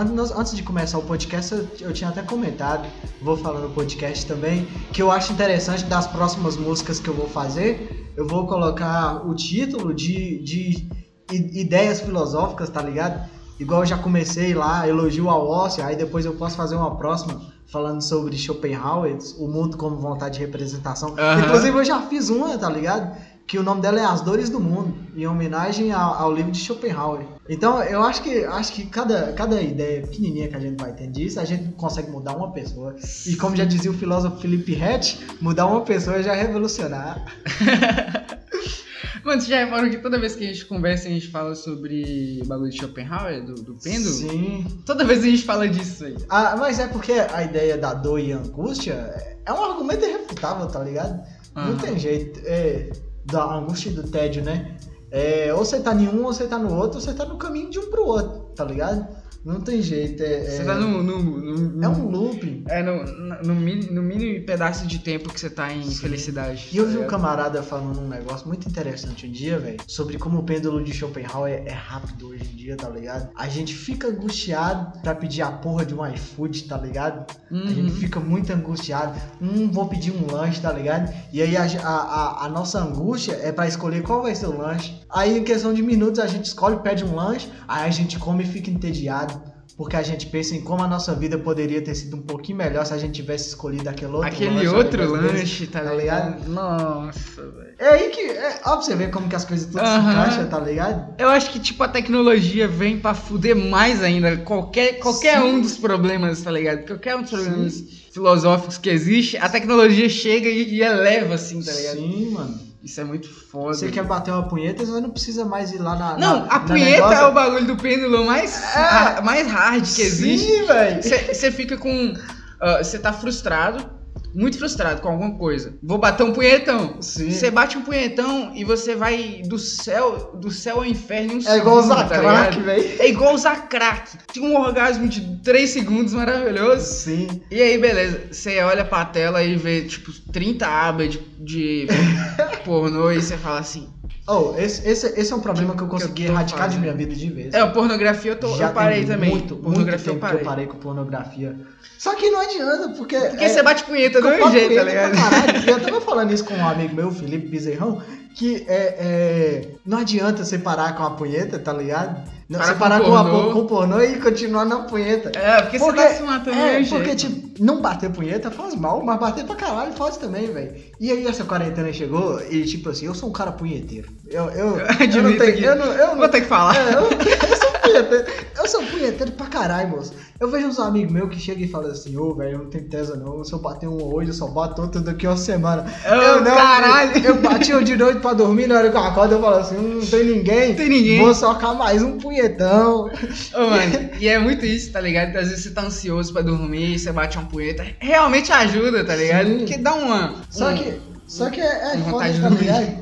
[SPEAKER 2] a- antes de começar o podcast, eu, eu tinha até comentado, vou falar no podcast também, que eu acho interessante das próximas músicas que eu vou fazer, eu vou colocar o título de, de ideias filosóficas, tá ligado? Igual eu já comecei lá, elogio ao ócio, aí depois eu posso fazer uma próxima falando sobre Schopenhauer, o mundo como vontade de representação.
[SPEAKER 1] Aham.
[SPEAKER 2] Inclusive eu já fiz uma, tá ligado? Que o nome dela é As Dores do Mundo, em homenagem ao, ao livro de Schopenhauer. Então eu acho que acho que cada, cada ideia pequenininha que a gente vai ter disso, a gente consegue mudar uma pessoa. E como já dizia o filósofo Felipe Rett, mudar uma pessoa já é revolucionar. *laughs*
[SPEAKER 1] Mano, você já reparou que toda vez que a gente conversa, a gente fala sobre o bagulho de Schopenhauer, do, do pêndulo?
[SPEAKER 2] Sim.
[SPEAKER 1] Toda vez a gente fala disso aí.
[SPEAKER 2] Ah, mas é porque a ideia da dor e angústia é um argumento irrefutável, tá ligado? Não
[SPEAKER 1] Aham.
[SPEAKER 2] tem jeito. É, da angústia e do tédio, né? É, ou você tá em um, ou você tá no outro, ou você tá no caminho de um pro outro, tá ligado? Não tem jeito. É,
[SPEAKER 1] Você
[SPEAKER 2] é,
[SPEAKER 1] tá no. no, no-
[SPEAKER 2] é um looping.
[SPEAKER 1] É, no, no, mini, no mini pedaço de tempo que você tá em felicidade.
[SPEAKER 2] E eu vi
[SPEAKER 1] tá
[SPEAKER 2] um camarada falando um negócio muito interessante um dia, velho, sobre como o pêndulo de Schopenhauer é rápido hoje em dia, tá ligado? A gente fica angustiado pra pedir a porra de um iFood, tá ligado? A
[SPEAKER 1] Uhum.
[SPEAKER 2] gente fica muito angustiado. Hum, vou pedir um lanche, tá ligado? E aí a, a, a- a nossa angústia é pra escolher qual vai ser o lanche. Aí em questão de minutos a gente escolhe, pede um lanche, aí a gente come e fica entediado. Porque a gente pensa em como a nossa vida poderia ter sido um pouquinho melhor se a gente tivesse escolhido aquele outro
[SPEAKER 1] Aquele
[SPEAKER 2] lanche.
[SPEAKER 1] outro lanche, tá,
[SPEAKER 2] tá
[SPEAKER 1] ligado? Nossa, velho.
[SPEAKER 2] É aí que. É, ó, pra você ver como que as coisas tudo se
[SPEAKER 1] Aham.
[SPEAKER 2] encaixam, tá ligado?
[SPEAKER 1] Eu acho que, tipo, a tecnologia vem pra fuder mais ainda qualquer, qualquer
[SPEAKER 2] Sim.
[SPEAKER 1] um dos problemas, tá ligado? Qualquer um dos problemas filosóficos que existe, a tecnologia chega e, e eleva, assim, tá ligado?
[SPEAKER 2] Sim, mano.
[SPEAKER 1] Isso é muito foda.
[SPEAKER 2] Você quer bater uma punheta, você não precisa mais ir lá na.
[SPEAKER 1] Não,
[SPEAKER 2] na-
[SPEAKER 1] a punheta
[SPEAKER 2] negócio.
[SPEAKER 1] é o bagulho do pêndulo mais, a- mais hard que existe.
[SPEAKER 2] Sim, velho.
[SPEAKER 1] Você fica com. Você tá frustrado, muito frustrado com alguma coisa. Vou bater um punhetão.
[SPEAKER 2] Sim.
[SPEAKER 1] Você bate um punhetão e você vai do céu, do céu ao inferno em um
[SPEAKER 2] É igual
[SPEAKER 1] segundo,
[SPEAKER 2] usar
[SPEAKER 1] tá
[SPEAKER 2] crack,
[SPEAKER 1] ligado?
[SPEAKER 2] velho.
[SPEAKER 1] É igual usar crack. Tem um orgasmo de 3 segundos maravilhoso.
[SPEAKER 2] Sim.
[SPEAKER 1] E aí, beleza, você olha pra tela e vê, tipo, 30 abas de, de *laughs* pornô e você fala assim.
[SPEAKER 2] Oh, esse, esse, esse é um problema que eu
[SPEAKER 1] Que eu
[SPEAKER 2] consegui erradicar de
[SPEAKER 1] fazendo.
[SPEAKER 2] minha vida de vez.
[SPEAKER 1] É, a pornografia eu, tô,
[SPEAKER 2] Já
[SPEAKER 1] eu parei também.
[SPEAKER 2] Muito,
[SPEAKER 1] pornografia
[SPEAKER 2] muito tempo
[SPEAKER 1] eu parei.
[SPEAKER 2] que eu parei com pornografia. Só que não adianta, porque.
[SPEAKER 1] Porque
[SPEAKER 2] é,
[SPEAKER 1] você bate punheta do mesmo jeito, tá ligado?
[SPEAKER 2] caralho. *laughs* Eu tava falando isso com um amigo meu, Felipe Bezerrão, que é, é, não adianta você parar com a punheta, tá ligado? Não, você
[SPEAKER 1] com
[SPEAKER 2] parar com, a,
[SPEAKER 1] pornô.
[SPEAKER 2] com o pornô e continuar na punheta.
[SPEAKER 1] É, porque, você tá se matando do
[SPEAKER 2] é,
[SPEAKER 1] mesmo
[SPEAKER 2] porque, tipo, não bater punheta faz mal, mas bater pra caralho faz também, velho. E aí essa quarentena chegou e, tipo assim, eu sou um cara punheteiro. Eu, eu, *laughs* eu não
[SPEAKER 1] Admito
[SPEAKER 2] tenho.
[SPEAKER 1] que-
[SPEAKER 2] Eu não, eu não,
[SPEAKER 1] Vou ter que falar.
[SPEAKER 2] é, eu, eu sou punheteiro. Eu sou punheteiro pra caralho, moço. Eu vejo uns amigos meus que chegam e falam assim, ô, velho, eu não tenho tesa não. Se eu bater um hoje, eu só bato outro daqui uma semana.
[SPEAKER 1] Ô,
[SPEAKER 2] eu não,
[SPEAKER 1] caralho.
[SPEAKER 2] Eu bati um de noite pra dormir, na hora que eu acordo, eu falo assim, hum, não tem ninguém.
[SPEAKER 1] Não tem ninguém.
[SPEAKER 2] Vou socar mais um punhetão.
[SPEAKER 1] Ô, mano, e é muito isso, tá ligado? Às vezes você tá ansioso pra dormir, você bate uma punheta. Realmente ajuda, tá ligado?
[SPEAKER 2] Sim.
[SPEAKER 1] Porque dá uma.
[SPEAKER 2] Só
[SPEAKER 1] um-
[SPEAKER 2] que, só que é, é foda, tá ligado?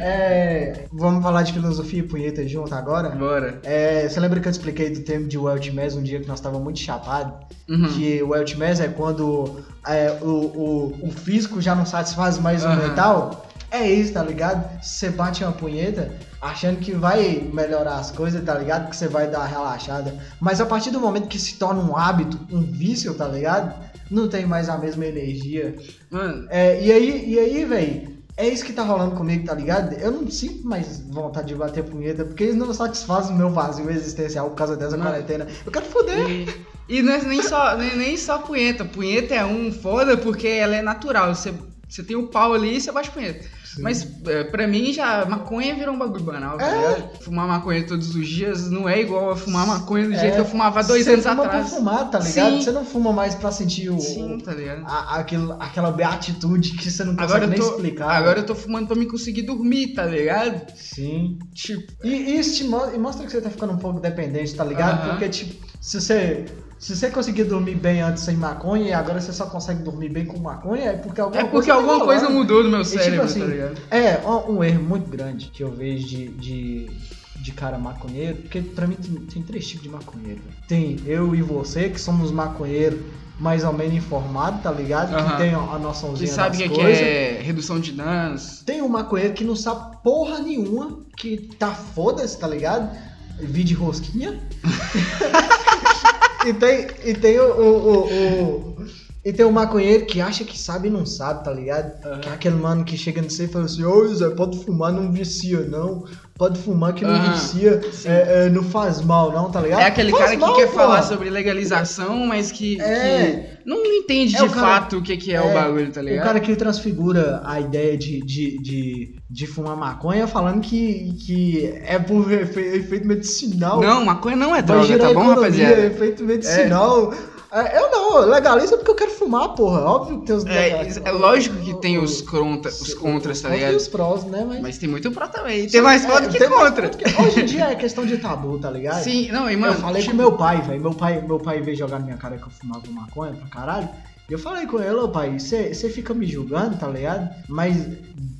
[SPEAKER 2] É, vamos falar de filosofia e punheta junto agora?
[SPEAKER 1] Bora.
[SPEAKER 2] É, você lembra que eu te expliquei do termo de Welch Mess um dia que nós estávamos muito chapados?
[SPEAKER 1] Uhum.
[SPEAKER 2] Que o Welch Mess é quando é, o, o, o físico já não satisfaz mais o
[SPEAKER 1] Aham.
[SPEAKER 2] mental? É isso, tá ligado? Você bate uma punheta achando que vai melhorar as coisas, tá ligado? Que você vai dar uma relaxada. Mas a partir do momento que se torna um hábito, um vício, tá ligado? Não tem mais a mesma energia.
[SPEAKER 1] Mano,
[SPEAKER 2] É, e aí, e aí, velho, é isso que tá rolando comigo, tá ligado? Eu não sinto mais vontade de bater punheta, porque eles não satisfazem o meu vazio existencial por causa dessa
[SPEAKER 1] Mano.
[SPEAKER 2] quarentena. Eu quero foder.
[SPEAKER 1] E, e não é nem só, nem, nem só punheta. Punheta é um foda porque ela é natural. Você, você tem o pau ali e você bate punheta. Mas é, pra mim já maconha virou um bagulho banal, tá
[SPEAKER 2] É.
[SPEAKER 1] Fumar maconha todos os dias não é igual a fumar maconha do
[SPEAKER 2] É.
[SPEAKER 1] jeito que eu fumava dois
[SPEAKER 2] Você
[SPEAKER 1] anos
[SPEAKER 2] fuma
[SPEAKER 1] atrás.
[SPEAKER 2] pra fumar, tá ligado?
[SPEAKER 1] Sim.
[SPEAKER 2] Você não fuma mais pra sentir o,
[SPEAKER 1] Sim, tá ligado?
[SPEAKER 2] a- aquilo, aquela beatitude que você não consegue
[SPEAKER 1] Agora
[SPEAKER 2] nem
[SPEAKER 1] tô,
[SPEAKER 2] explicar.
[SPEAKER 1] agora eu tô fumando pra me conseguir dormir, tá ligado?
[SPEAKER 2] Sim.
[SPEAKER 1] Tipo,
[SPEAKER 2] E, e te e mostra que você tá ficando um pouco dependente, tá ligado?
[SPEAKER 1] Aham.
[SPEAKER 2] Porque, tipo, se você. Se você conseguir dormir bem antes sem maconha e agora você só consegue dormir bem com maconha, é porque alguma
[SPEAKER 1] é porque
[SPEAKER 2] coisa tá
[SPEAKER 1] alguma coisa mudou no meu
[SPEAKER 2] E, tipo
[SPEAKER 1] cérebro,
[SPEAKER 2] assim,
[SPEAKER 1] tá?
[SPEAKER 2] É, um, um erro muito grande que eu vejo de, de, de cara maconheiro, porque pra mim tem, tem três tipos de maconheiro. Tem eu e você, que somos maconheiros mais ou menos informados, tá ligado?
[SPEAKER 1] Aham.
[SPEAKER 2] Que tem a noçãozinha
[SPEAKER 1] Você sabe
[SPEAKER 2] das
[SPEAKER 1] que, que
[SPEAKER 2] coisas.
[SPEAKER 1] é redução de danos?
[SPEAKER 2] Tem um maconheiro que não sabe porra nenhuma, que tá foda-se, tá ligado? Vide rosquinha. *laughs* e tem, e tem o, o, o- E tem o maconheiro que acha que sabe e não sabe, tá ligado?
[SPEAKER 1] Aham.
[SPEAKER 2] Que é aquele mano que chega no você e fala assim, ô Zé, pode fumar, não vicia, não. Pode fumar que não
[SPEAKER 1] Aham.
[SPEAKER 2] vicia, é, é, não faz mal, não, tá ligado?
[SPEAKER 1] É aquele
[SPEAKER 2] Faz
[SPEAKER 1] cara que
[SPEAKER 2] mal,
[SPEAKER 1] quer
[SPEAKER 2] pô.
[SPEAKER 1] falar sobre legalização, mas que,
[SPEAKER 2] É.
[SPEAKER 1] que não entende
[SPEAKER 2] É
[SPEAKER 1] de
[SPEAKER 2] o cara-
[SPEAKER 1] fato o que, que é, o
[SPEAKER 2] é,
[SPEAKER 1] bagulho, tá
[SPEAKER 2] O
[SPEAKER 1] ligado?
[SPEAKER 2] cara que transfigura a ideia de, de, de, de fumar maconha falando que, que é por efe- efeito medicinal.
[SPEAKER 1] Não, maconha não é droga, tá bom,
[SPEAKER 2] economia,
[SPEAKER 1] rapaziada?
[SPEAKER 2] efeito medicinal. É, eu não, legaliza porque eu quero fumar, porra. Óbvio que tem os
[SPEAKER 1] É, é lógico que tem os, contra, os contras, tá ligado?
[SPEAKER 2] E os prós, né? Mas,
[SPEAKER 1] Mas tem muito pró também. Tem mais pró
[SPEAKER 2] É,
[SPEAKER 1] do que
[SPEAKER 2] tem
[SPEAKER 1] contra.
[SPEAKER 2] que- Hoje em dia é questão de tabu, tá ligado?
[SPEAKER 1] Sim, não, e mano,
[SPEAKER 2] eu falei
[SPEAKER 1] tipo,
[SPEAKER 2] com meu pai, velho. Meu pai, meu pai veio jogar na minha cara que eu fumava maconha pra caralho. E eu falei com ele, ô pai, você fica me julgando, tá ligado? Mas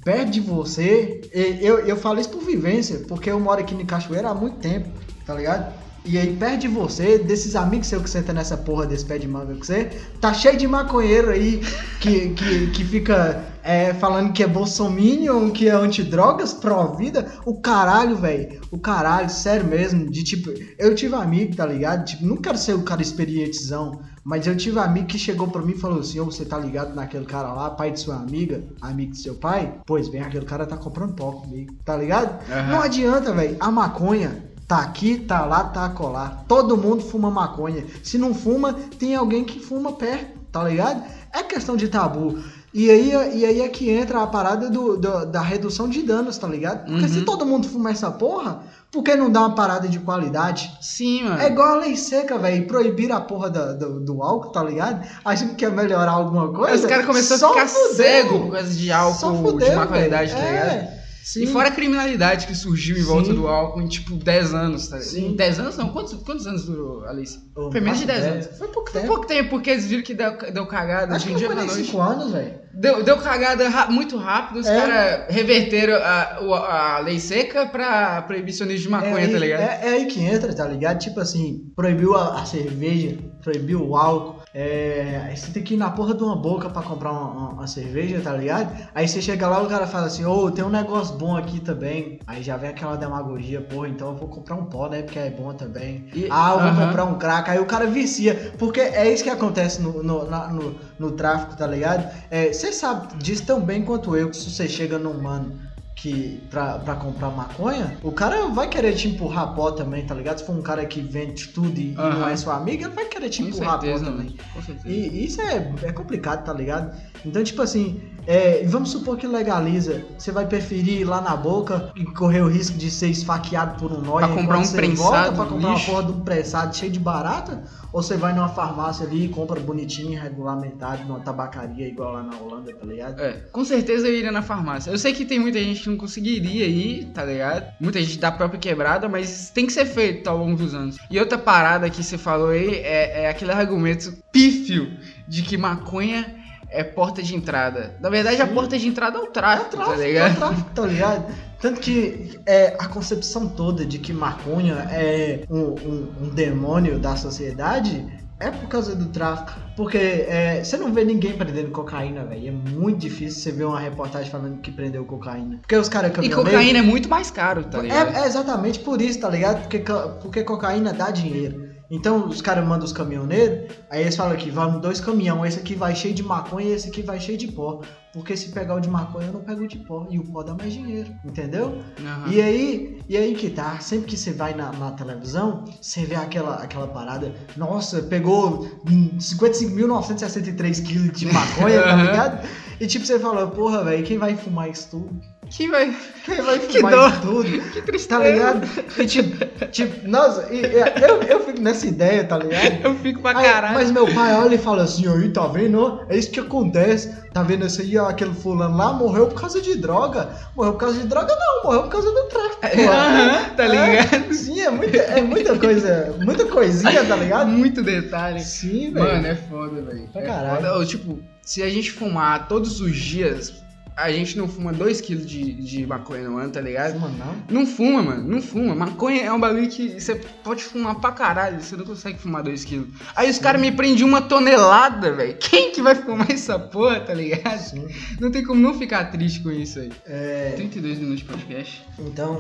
[SPEAKER 2] perto de você, eu, eu falo isso por vivência, porque eu moro aqui em Cachoeira há muito tempo, tá ligado? E aí, perto de você, desses amigos seus que senta nessa porra desse pé de manga com você, tá cheio de maconheiro aí que, que, que fica é, falando que é bolsominion, que é antidrogas, pró-vida. O caralho, velho. O caralho, sério mesmo. De tipo, eu tive amigo, tá ligado? Tipo, não quero ser o cara experientizão, mas eu tive amigo que chegou pra mim e falou assim: Ô, você tá ligado naquele cara lá, pai de sua amiga, amigo de seu pai? Pois bem, aquele cara tá comprando pó comigo, tá ligado?
[SPEAKER 1] Aham.
[SPEAKER 2] Não adianta, velho. A maconha tá aqui, tá lá, tá acolá. Todo mundo fuma maconha. Se não fuma, tem alguém que fuma perto, tá ligado? É questão de tabu. E aí, e aí é que entra a parada do, do- da redução de danos, tá ligado? Porque
[SPEAKER 1] Uhum.
[SPEAKER 2] se todo mundo fuma essa porra, por que não dá uma parada de qualidade?
[SPEAKER 1] Sim, mano.
[SPEAKER 2] É igual a lei seca, velho. Proibir a porra da- do, do álcool, tá ligado? Achando que quer melhorar alguma coisa.
[SPEAKER 1] Os caras começaram a ficar
[SPEAKER 2] fudeu.
[SPEAKER 1] cego por causa de álcool
[SPEAKER 2] fudeu,
[SPEAKER 1] de má qualidade,
[SPEAKER 2] velho.
[SPEAKER 1] tá ligado?
[SPEAKER 2] É, sim.
[SPEAKER 1] E fora a criminalidade que surgiu em
[SPEAKER 2] Sim.
[SPEAKER 1] volta do álcool em tipo 10 anos, tá?
[SPEAKER 2] Sim.
[SPEAKER 1] Em 10 anos não? Quantos, quantos anos durou, Alice?
[SPEAKER 2] Eu
[SPEAKER 1] Foi menos de
[SPEAKER 2] não
[SPEAKER 1] 10
[SPEAKER 2] faço
[SPEAKER 1] anos.
[SPEAKER 2] Foi pouco
[SPEAKER 1] Foi
[SPEAKER 2] tempo.
[SPEAKER 1] pouco tempo, porque eles viram que deu, deu cagada
[SPEAKER 2] Acho
[SPEAKER 1] de
[SPEAKER 2] que
[SPEAKER 1] um dia
[SPEAKER 2] não foi
[SPEAKER 1] pra
[SPEAKER 2] nem
[SPEAKER 1] noite.
[SPEAKER 2] 5 anos, velho.
[SPEAKER 1] Deu, deu cagada ra- muito rápido, os
[SPEAKER 2] É.
[SPEAKER 1] caras reverteram a, a lei seca pra proibicionismo de maconha,
[SPEAKER 2] é, aí-
[SPEAKER 1] tá ligado?
[SPEAKER 2] É, é aí que entra, tá ligado? Tipo assim, proibiu a, a cerveja, proibiu o álcool. É, você tem que ir na porra de uma boca pra comprar uma, uma- cerveja, tá ligado? Aí você chega lá e o cara fala assim, ô, tem um negócio bom aqui também. Aí já vem aquela demagogia, porra, então eu vou comprar um pó, né? Porque é bom também.
[SPEAKER 1] E-
[SPEAKER 2] ah, eu vou
[SPEAKER 1] aham.
[SPEAKER 2] comprar um crack. Aí o cara vicia. Porque é isso que acontece no, no, na- no, no tráfico, tá ligado? É, Você sabe disso tão bem quanto eu, que se você chega num mano que pra, pra comprar maconha, o cara vai querer te empurrar pó também, tá ligado? Se for um cara que vende tudo e, e não é seu amigo, ele vai querer te
[SPEAKER 1] Com
[SPEAKER 2] empurrar
[SPEAKER 1] certeza,
[SPEAKER 2] pó também.
[SPEAKER 1] Com certeza.
[SPEAKER 2] E isso é, é complicado, tá ligado? Então, tipo assim, É, e vamos supor que legaliza. Você vai preferir ir lá na boca e correr o risco de ser esfaqueado por um nóia
[SPEAKER 1] Pra comprar um prensado
[SPEAKER 2] pra comprar
[SPEAKER 1] lixo?
[SPEAKER 2] uma porra de um prensado cheio de barata? Ou você vai numa farmácia ali e compra bonitinho, regulamentado, numa tabacaria igual lá na Holanda, tá ligado?
[SPEAKER 1] É, com certeza eu iria na farmácia. Eu sei que tem muita gente que não conseguiria ir, tá ligado? Muita gente da própria quebrada, mas tem que ser feito ao longo dos anos. E outra parada que você falou aí é, é aquele argumento pífio de que maconha é porta de entrada. Na verdade, a
[SPEAKER 2] Sim.
[SPEAKER 1] porta de entrada é o
[SPEAKER 2] É o
[SPEAKER 1] tráfico,
[SPEAKER 2] tráfico,
[SPEAKER 1] tá
[SPEAKER 2] é o
[SPEAKER 1] ligado?
[SPEAKER 2] tráfico, tá ligado? Tanto que é, a concepção toda de que maconha é um, um- um demônio da sociedade é por causa do tráfico. Porque é, você não vê ninguém prendendo cocaína, velho. É muito difícil você ver uma reportagem falando que prendeu cocaína. Porque os caras
[SPEAKER 1] E cocaína é muito mais caro, tá ligado?
[SPEAKER 2] É, é exatamente por isso, tá ligado? Porque, porque cocaína dá dinheiro. Então os caras mandam os caminhoneiros, aí eles falam aqui, vamos dois caminhão, esse aqui vai cheio de maconha e esse aqui vai cheio de pó. Porque se pegar o de maconha, eu não pego o de pó. E o pó dá mais dinheiro, entendeu?
[SPEAKER 1] Aham.
[SPEAKER 2] E aí, e aí que tá, sempre que você vai na, na televisão, você vê aquela, aquela parada, nossa, pegou hum, 55.963 quilos de maconha, tá
[SPEAKER 1] Aham.
[SPEAKER 2] ligado? E tipo, você fala, porra, velho, quem vai fumar isso tudo?
[SPEAKER 1] Que vai.
[SPEAKER 2] Quem vai
[SPEAKER 1] Que
[SPEAKER 2] fumar isso tudo?
[SPEAKER 1] Que tristeza.
[SPEAKER 2] Tá ligado? E tipo, tipo nossa, e- eu, eu fico nessa ideia, tá ligado?
[SPEAKER 1] Eu fico pra
[SPEAKER 2] Aí,
[SPEAKER 1] caralho.
[SPEAKER 2] mas meu pai olha e fala assim, aí, tá vendo? É isso que acontece. Tá vendo esse aí, ó, aquele fulano lá morreu por causa de droga. Morreu por causa de droga, não, morreu por causa do tráfico.
[SPEAKER 1] Aham, tá ligado?
[SPEAKER 2] É, sim, é muita, é muita coisa, muita coisinha, tá ligado?
[SPEAKER 1] Muito detalhe.
[SPEAKER 2] Sim, velho.
[SPEAKER 1] Mano, é foda, velho.
[SPEAKER 2] Pra
[SPEAKER 1] É
[SPEAKER 2] caralho.
[SPEAKER 1] foda. Tipo, se a gente fumar todos os dias, a gente não fuma 2kg de, de maconha no ano, tá ligado?
[SPEAKER 2] Fuma não.
[SPEAKER 1] Não fuma, mano. Não fuma. Maconha é um bagulho que você pode fumar pra caralho. Você não consegue fumar 2kg. Aí os caras me prendem uma tonelada, velho. Quem que vai fumar essa porra, tá ligado?
[SPEAKER 2] Sim.
[SPEAKER 1] Não tem como não ficar triste com isso aí.
[SPEAKER 2] É,
[SPEAKER 1] 32 minutos de podcast.
[SPEAKER 2] então,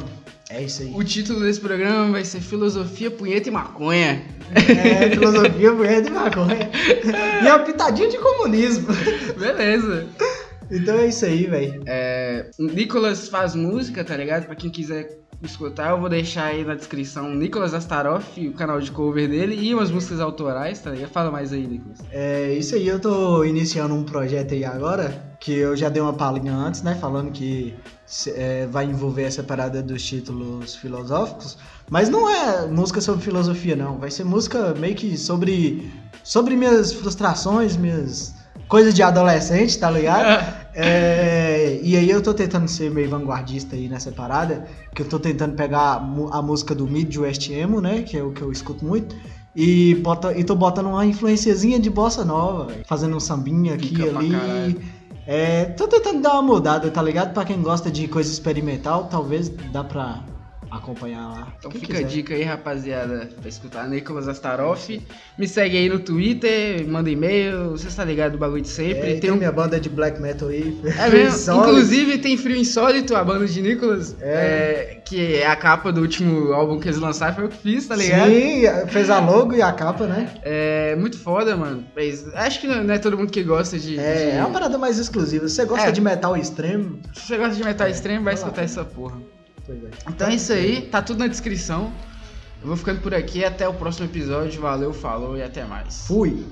[SPEAKER 2] é isso aí.
[SPEAKER 1] O título desse programa vai ser Filosofia, Punheta e Maconha.
[SPEAKER 2] É, filosofia, mulher de maconha. E uma pitadinha de comunismo. *laughs*
[SPEAKER 1] Beleza.
[SPEAKER 2] Então é isso aí, velho.
[SPEAKER 1] É, Nicolas faz música, tá ligado? Pra quem quiser escutar, eu vou deixar aí na descrição Nicolas Astaroff, o canal de cover dele e umas músicas autorais, tá ligado? Fala mais aí, Nicolas.
[SPEAKER 2] É isso aí, eu tô iniciando um projeto aí agora, que eu já dei uma palhinha antes, né? Falando que é, vai envolver essa parada dos títulos filosóficos. Mas não é música sobre filosofia, não. Vai ser música meio que sobre, sobre minhas frustrações, minhas coisas de adolescente, tá ligado? É, e aí eu tô tentando ser meio vanguardista aí nessa parada, que eu tô tentando pegar a música do Midwest Emo, né, que é o que eu escuto muito, e, bota, e tô botando uma influenciazinha de bossa nova, véio, fazendo um sambinha aqui e ali. É, tô tentando dar uma mudada, tá ligado? Pra quem gosta de coisa experimental, talvez dá pra acompanhar lá.
[SPEAKER 1] Então
[SPEAKER 2] Quem
[SPEAKER 1] fica a
[SPEAKER 2] quiser.
[SPEAKER 1] dica aí, rapaziada, pra escutar Nicolas Astaroff. Me segue aí no Twitter, manda e-mail, você tá ligado do bagulho de sempre.
[SPEAKER 2] É,
[SPEAKER 1] tem
[SPEAKER 2] tem
[SPEAKER 1] um
[SPEAKER 2] minha banda de black metal aí.
[SPEAKER 1] É *laughs* mesmo? Inclusive tem Frio Insólito, a banda de Nicolas,
[SPEAKER 2] É.
[SPEAKER 1] é, que é a capa do último álbum que eles lançaram, foi eu que fiz, tá ligado?
[SPEAKER 2] Sim, fez a logo e a capa, né?
[SPEAKER 1] É muito foda, mano. Mas acho que não é todo mundo que gosta de.
[SPEAKER 2] É,
[SPEAKER 1] de-
[SPEAKER 2] é uma parada mais exclusiva. Se você gosta
[SPEAKER 1] É.
[SPEAKER 2] de metal extremo,
[SPEAKER 1] Se você gosta de metal extremo, vai escutar essa porra.
[SPEAKER 2] É.
[SPEAKER 1] Então é isso aí, tá tudo na descrição. Eu vou ficando por aqui, até o próximo episódio. Valeu, falou e até mais.
[SPEAKER 2] Fui.